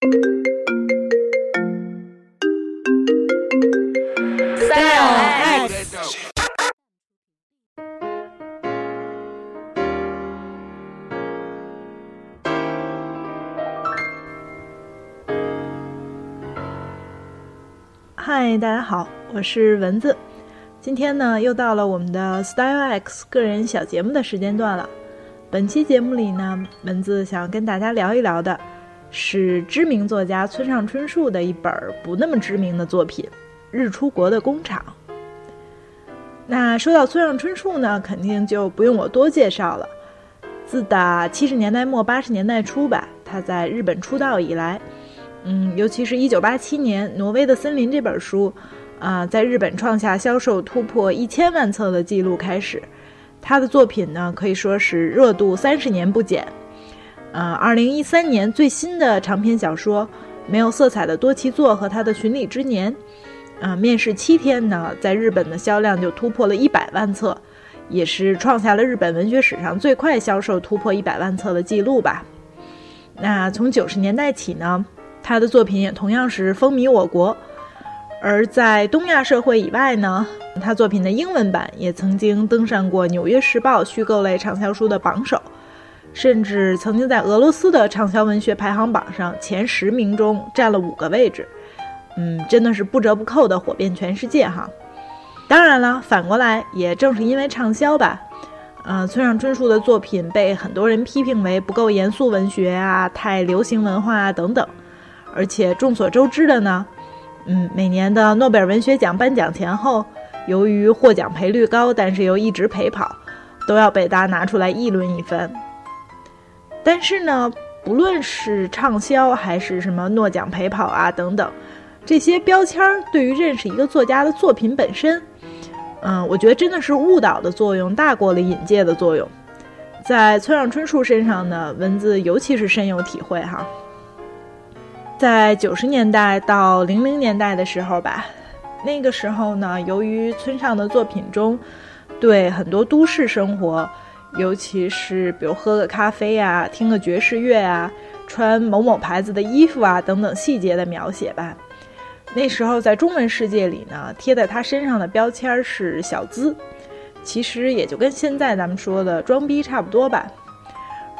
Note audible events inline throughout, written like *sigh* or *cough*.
Style X。嗨，大家好，我是蚊子。今天呢，又到了我们的 Style X 个人小节目的时间段了。本期节目里呢，蚊子想跟大家聊一聊的，是知名作家村上春树的一本不那么知名的作品《日出国的工厂》。那说到村上春树呢，肯定就不用我多介绍了。自打七十年代末八十年代初吧，他在日本出道以来，嗯，尤其是一九八七年《挪威的森林》这本书，啊，在日本创下销售突破一千万册的记录开始。他的作品呢，可以说是热度三十年不减。呃，二零一三年最新的长篇小说《没有色彩的多奇座》和他的《巡礼之年》，啊，面试七天呢，在日本的销量就突破了一百万册，也是创下了日本文学史上最快销售突破一百万册的记录吧。那从九十年代起呢，他的作品也同样是风靡我国。而在东亚社会以外呢，他作品的英文版也曾经登上过《纽约时报》虚构类畅销书的榜首，甚至曾经在俄罗斯的畅销文学排行榜上前十名中占了五个位置。嗯，真的是不折不扣的火遍全世界哈。当然了，反过来也正是因为畅销吧，呃，村上春树的作品被很多人批评为不够严肃文学啊，太流行文化啊等等。而且众所周知的呢。嗯，每年的诺贝尔文学奖颁奖前后，由于获奖赔率高，但是又一直陪跑，都要被大家拿出来议论一番。但是呢，不论是畅销还是什么诺奖陪跑啊等等，这些标签儿对于认识一个作家的作品本身，嗯，我觉得真的是误导的作用大过了引介的作用。在村上春树身上呢，文字尤其是深有体会哈。在九十年代到零零年代的时候吧，那个时候呢，由于村上的作品中对很多都市生活，尤其是比如喝个咖啡啊、听个爵士乐啊、穿某某牌子的衣服啊等等细节的描写吧，那时候在中文世界里呢，贴在他身上的标签是小资，其实也就跟现在咱们说的装逼差不多吧。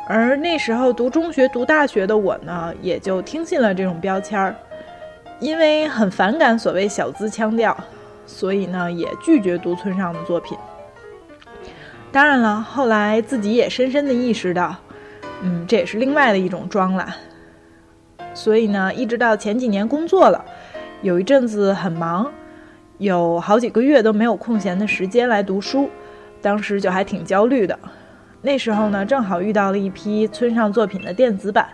而那时候读中学、读大学的我呢，也就听信了这种标签儿，因为很反感所谓小资腔调，所以呢，也拒绝读村上的作品。当然了，后来自己也深深的意识到，嗯，这也是另外的一种装啦。所以呢，一直到前几年工作了，有一阵子很忙，有好几个月都没有空闲的时间来读书，当时就还挺焦虑的。那时候呢，正好遇到了一批村上作品的电子版，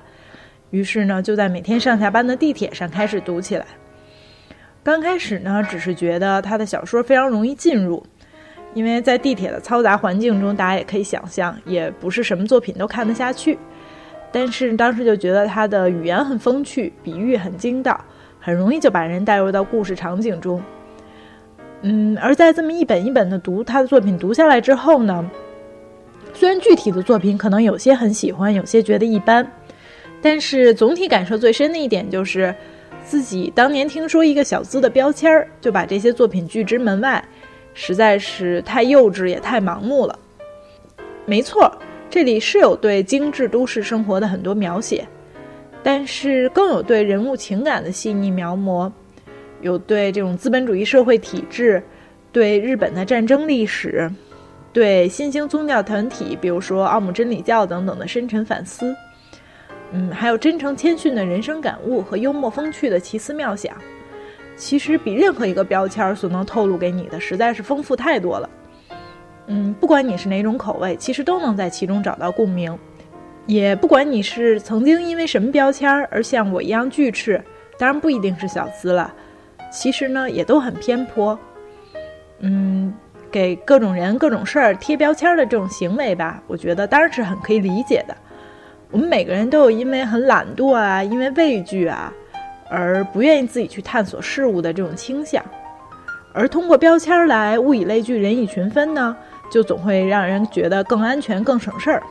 于是呢，就在每天上下班的地铁上开始读起来。刚开始呢，只是觉得他的小说非常容易进入，因为在地铁的嘈杂环境中，大家也可以想象，也不是什么作品都看得下去。但是当时就觉得他的语言很风趣，比喻很精到，很容易就把人带入到故事场景中。嗯，而在这么一本一本的读他的作品读下来之后呢？虽然具体的作品可能有些很喜欢，有些觉得一般，但是总体感受最深的一点就是，自己当年听说一个小资的标签儿，就把这些作品拒之门外，实在是太幼稚也太盲目了。没错，这里是有对精致都市生活的很多描写，但是更有对人物情感的细腻描摹，有对这种资本主义社会体制，对日本的战争历史。对新兴宗教团体，比如说奥姆真理教等等的深沉反思，嗯，还有真诚谦逊的人生感悟和幽默风趣的奇思妙想，其实比任何一个标签所能透露给你的实在是丰富太多了。嗯，不管你是哪种口味，其实都能在其中找到共鸣。也不管你是曾经因为什么标签而像我一样拒斥，当然不一定是小资了，其实呢也都很偏颇。嗯。给各种人、各种事儿贴标签的这种行为吧，我觉得当然是很可以理解的。我们每个人都有因为很懒惰啊，因为畏惧啊，而不愿意自己去探索事物的这种倾向。而通过标签来物以类聚、人以群分呢，就总会让人觉得更安全、更省事儿。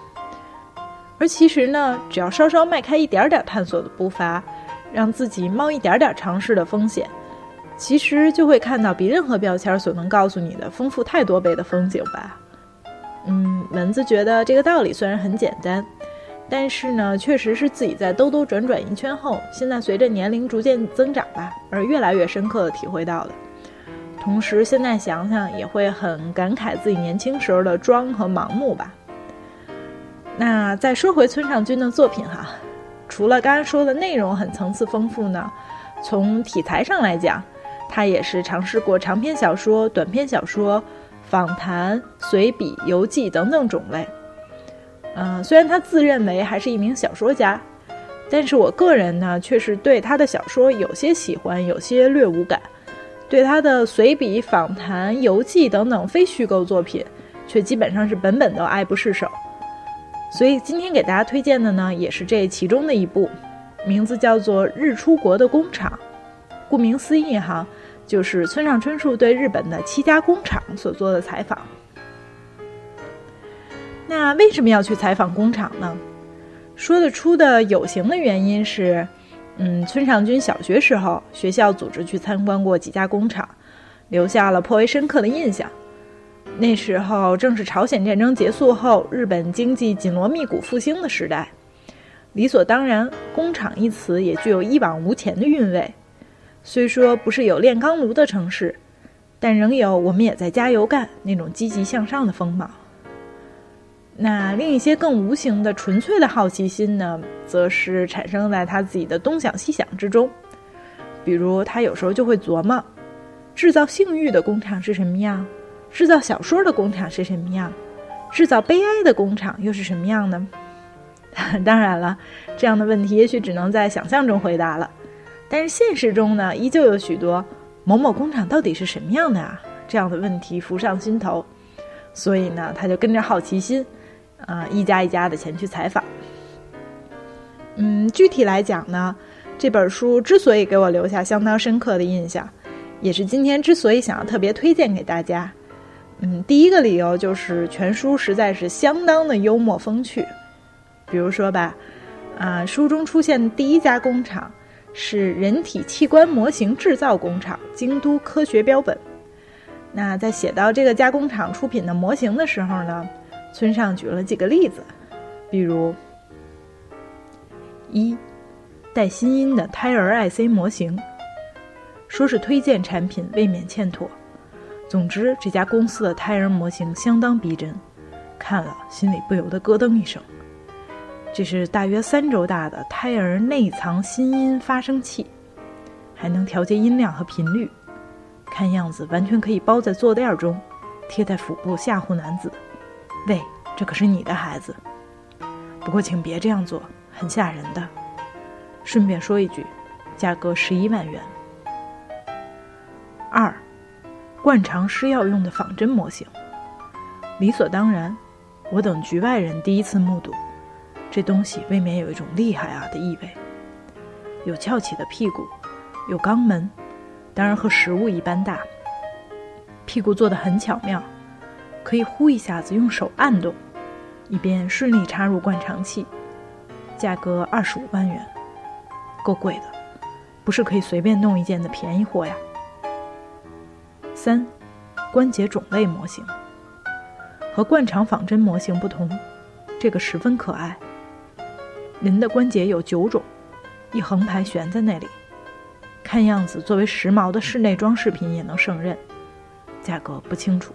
而其实呢，只要稍稍迈开一点点探索的步伐，让自己冒一点点尝试的风险，其实就会看到比任何标签所能告诉你的丰富太多倍的风景吧。嗯，蚊子觉得这个道理虽然很简单，但是呢，确实是自己在兜兜转转一圈后，现在随着年龄逐渐增长吧，而越来越深刻的体会到的。同时，现在想想也会很感慨自己年轻时候的装和盲目吧。那再说回村上君的作品哈，除了刚才说的内容很层次丰富呢，从题材上来讲，他也是尝试过长篇小说、短篇小说。访谈、随笔、游记等等种类，嗯，虽然他自认为还是一名小说家，但是我个人呢，却是对他的小说有些喜欢，有些略无感；对他的随笔、访谈、游记等等非虚构作品，却基本上是本本都爱不释手。所以今天给大家推荐的呢，也是这其中的一部，名字叫做《日出国的工厂》。顾名思义，哈。就是村上春树对日本的七家工厂所做的采访。那为什么要去采访工厂呢？说得出的有形的原因是，嗯，村上君小学时候学校组织去参观过几家工厂，留下了颇为深刻的印象。那时候正是朝鲜战争结束后，日本经济紧锣密鼓复兴的时代，理所当然，工厂一词也具有一往无前的韵味。虽说不是有炼钢炉的城市，但仍有我们也在加油干那种积极向上的风貌。那另一些更无形的、纯粹的好奇心呢，则是产生在他自己的东想西想之中。比如，他有时候就会琢磨：制造性欲的工厂是什么样？制造小说的工厂是什么样？制造悲哀的工厂又是什么样呢？*laughs* 当然了，这样的问题也许只能在想象中回答了。但是现实中呢，依旧有许多某某工厂到底是什么样的啊？这样的问题浮上心头，所以呢，他就跟着好奇心，啊，一家一家的前去采访。嗯，具体来讲呢，这本书之所以给我留下相当深刻的印象，也是今天之所以想要特别推荐给大家。嗯，第一个理由就是全书实在是相当的幽默风趣。比如说吧，啊，书中出现的第一家工厂。是人体器官模型制造工厂京都科学标本。那在写到这个加工厂出品的模型的时候呢，村上举了几个例子，比如一带新音的胎儿 IC 模型，说是推荐产品未免欠妥。总之，这家公司的胎儿模型相当逼真，看了心里不由得咯噔一声。这是大约三周大的胎儿内藏心音发声器，还能调节音量和频率。看样子完全可以包在坐垫中，贴在腹部吓唬男子。喂，这可是你的孩子。不过请别这样做，很吓人的。顺便说一句，价格十一万元。二，灌肠施药用的仿真模型。理所当然，我等局外人第一次目睹。这东西未免有一种厉害啊的意味。有翘起的屁股，有肛门，当然和食物一般大。屁股做的很巧妙，可以呼一下子用手按动，以便顺利插入灌肠器。价格二十五万元，够贵的，不是可以随便弄一件的便宜货呀。三，关节种类模型，和灌肠仿真模型不同，这个十分可爱。人的关节有九种，一横排悬在那里，看样子作为时髦的室内装饰品也能胜任。价格不清楚。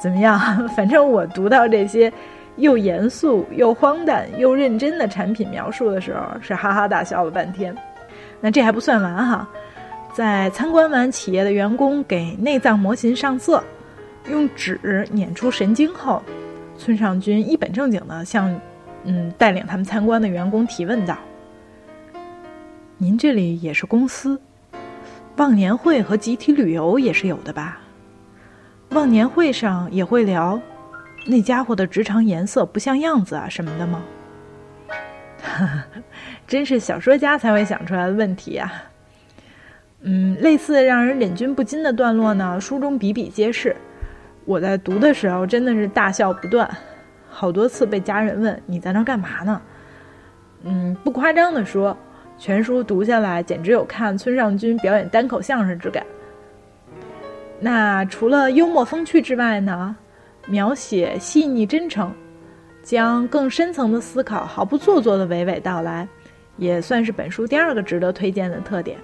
怎么样？*laughs* 反正我读到这些又严肃又荒诞又认真的产品描述的时候，是哈哈大笑了半天。那这还不算完哈，在参观完企业的员工给内脏模型上色，用纸捻出神经后，村上君一本正经的向。嗯，带领他们参观的员工提问道：“您这里也是公司，忘年会和集体旅游也是有的吧？忘年会上也会聊那家伙的直肠颜色不像样子啊什么的吗？”哈 *laughs* 哈真是小说家才会想出来的问题啊！嗯，类似让人忍俊不禁的段落呢，书中比比皆是。我在读的时候真的是大笑不断。好多次被家人问你在那干嘛呢？嗯，不夸张的说，全书读下来简直有看村上君表演单口相声之感。那除了幽默风趣之外呢，描写细腻真诚，将更深层的思考毫不做作的娓娓道来，也算是本书第二个值得推荐的特点。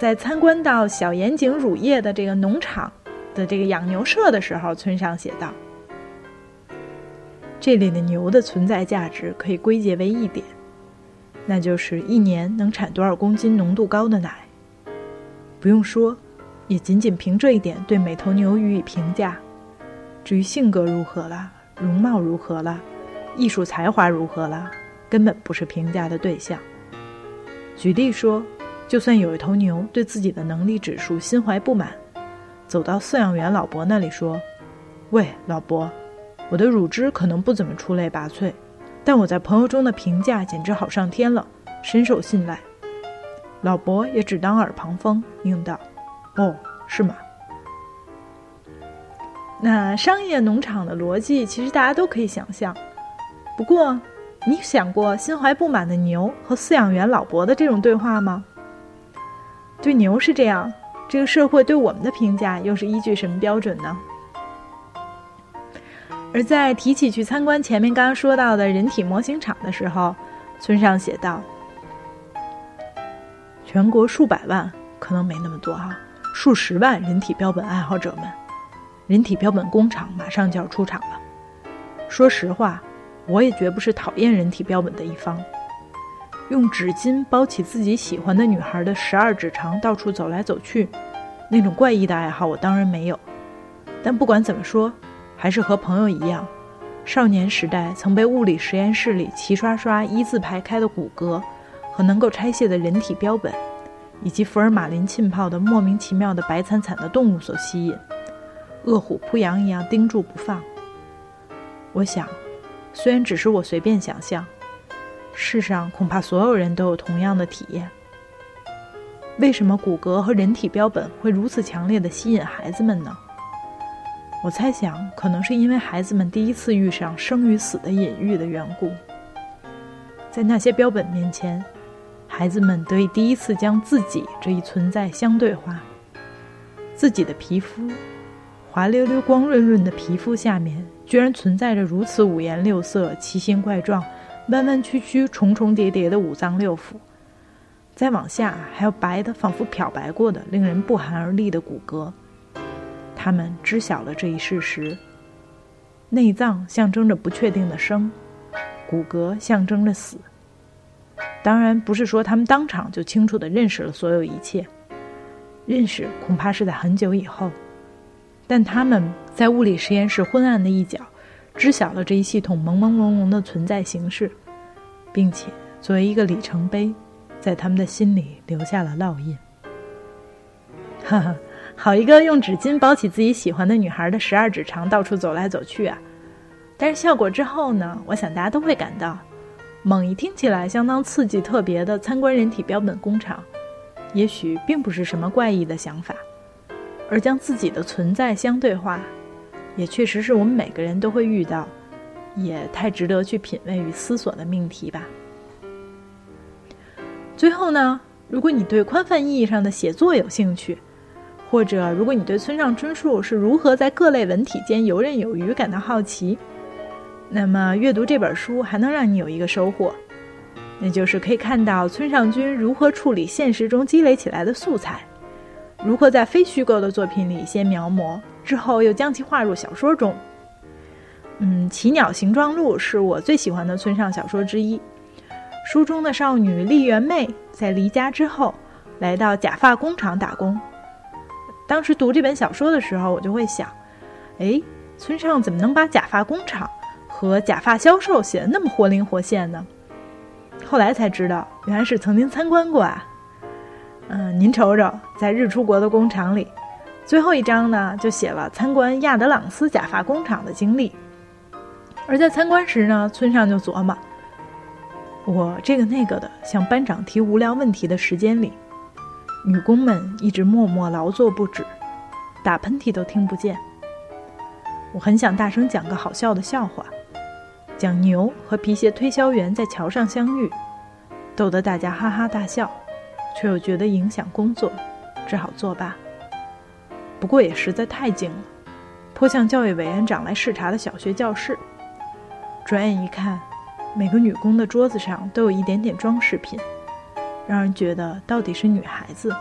在参观到小岩井乳业的这个农场的这个养牛舍的时候，村上写道：“这里的牛的存在价值可以归结为一点，那就是一年能产多少公斤浓度高的奶。不用说，也仅仅凭这一点对每头牛予以评价。至于性格如何了，容貌如何了，艺术才华如何了，根本不是评价的对象。举例说。”就算有一头牛对自己的能力指数心怀不满，走到饲养员老伯那里说：“喂，老伯，我的乳汁可能不怎么出类拔萃，但我在朋友中的评价简直好上天了，深受信赖。”老伯也只当耳旁风，应道：“哦，是吗？”那商业农场的逻辑其实大家都可以想象，不过你想过心怀不满的牛和饲养员老伯的这种对话吗？对牛是这样，这个社会对我们的评价又是依据什么标准呢？而在提起去参观前面刚刚说到的人体模型厂的时候，村上写道：“全国数百万，可能没那么多哈，数十万人体标本爱好者们，人体标本工厂马上就要出场了。说实话，我也绝不是讨厌人体标本的一方。”用纸巾包起自己喜欢的女孩的十二指肠，到处走来走去，那种怪异的爱好我当然没有。但不管怎么说，还是和朋友一样，少年时代曾被物理实验室里齐刷刷一字排开的骨骼和能够拆卸的人体标本，以及福尔马林浸泡的莫名其妙的白惨惨的动物所吸引，饿虎扑羊一样盯住不放。我想，虽然只是我随便想象。世上恐怕所有人都有同样的体验。为什么骨骼和人体标本会如此强烈的吸引孩子们呢？我猜想，可能是因为孩子们第一次遇上生与死的隐喻的缘故。在那些标本面前，孩子们得以第一次将自己这一存在相对化。自己的皮肤，滑溜溜、光润润的皮肤下面，居然存在着如此五颜六色、奇形怪状。弯弯曲曲、重重叠叠的五脏六腑，再往下还有白的，仿佛漂白过的、令人不寒而栗的骨骼。他们知晓了这一事实：内脏象征着不确定的生，骨骼象征着死。当然，不是说他们当场就清楚地认识了所有一切，认识恐怕是在很久以后。但他们在物理实验室昏暗的一角。知晓了这一系统朦朦胧胧的存在形式，并且作为一个里程碑，在他们的心里留下了烙印。哈哈，好一个用纸巾包起自己喜欢的女孩的十二指肠，到处走来走去啊！但是效果之后呢？我想大家都会感到，猛一听起来相当刺激、特别的参观人体标本工厂，也许并不是什么怪异的想法，而将自己的存在相对化。也确实是我们每个人都会遇到，也太值得去品味与思索的命题吧。最后呢，如果你对宽泛意义上的写作有兴趣，或者如果你对村上春树是如何在各类文体间游刃有余感到好奇，那么阅读这本书还能让你有一个收获，那就是可以看到村上君如何处理现实中积累起来的素材，如何在非虚构的作品里先描摹。之后又将其划入小说中。嗯，《奇鸟形状录》是我最喜欢的村上小说之一。书中的少女丽媛妹在离家之后，来到假发工厂打工。当时读这本小说的时候，我就会想：哎，村上怎么能把假发工厂和假发销售写得那么活灵活现呢？后来才知道，原来是曾经参观过啊。嗯，您瞅瞅，在日出国的工厂里。最后一章呢，就写了参观亚德朗斯假发工厂的经历。而在参观时呢，村上就琢磨：我这个那个的向班长提无聊问题的时间里，女工们一直默默劳作不止，打喷嚏都听不见。我很想大声讲个好笑的笑话，讲牛和皮鞋推销员在桥上相遇，逗得大家哈哈大笑，却又觉得影响工作，只好作罢。不过也实在太静了，颇像教育委员长来视察的小学教室。转眼一看，每个女工的桌子上都有一点点装饰品，让人觉得到底是女孩子。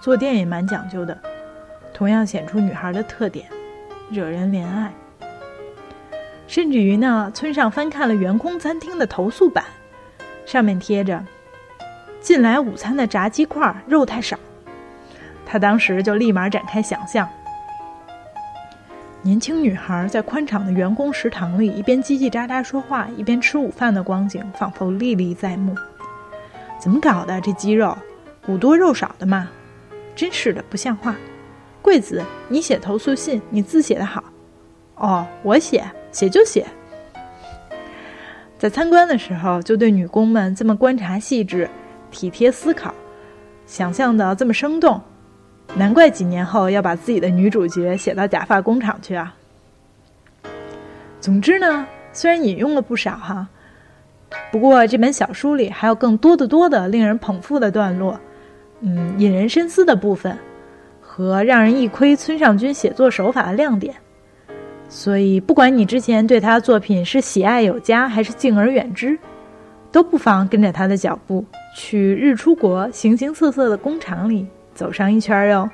坐垫也蛮讲究的，同样显出女孩的特点，惹人怜爱。甚至于呢，村上翻看了员工餐厅的投诉板，上面贴着“进来午餐的炸鸡块肉太少”，他当时就立马展开想象。年轻女孩在宽敞的员工食堂里，一边叽叽喳喳说话，一边吃午饭的光景，仿佛历历在目。怎么搞的？这鸡肉骨多肉少的嘛？真是的，不像话！贵子，你写投诉信，你字写得好。哦，我写，写就写。在参观的时候，就对女工们这么观察细致、体贴思考，想象的这么生动。难怪几年后要把自己的女主角写到假发工厂去啊！总之呢，虽然引用了不少哈，不过这本小书里还有更多的多的令人捧腹的段落，嗯，引人深思的部分，和让人一窥村上君写作手法的亮点。所以，不管你之前对他的作品是喜爱有加还是敬而远之，都不妨跟着他的脚步去日出国形形色色的工厂里。走上一圈哟。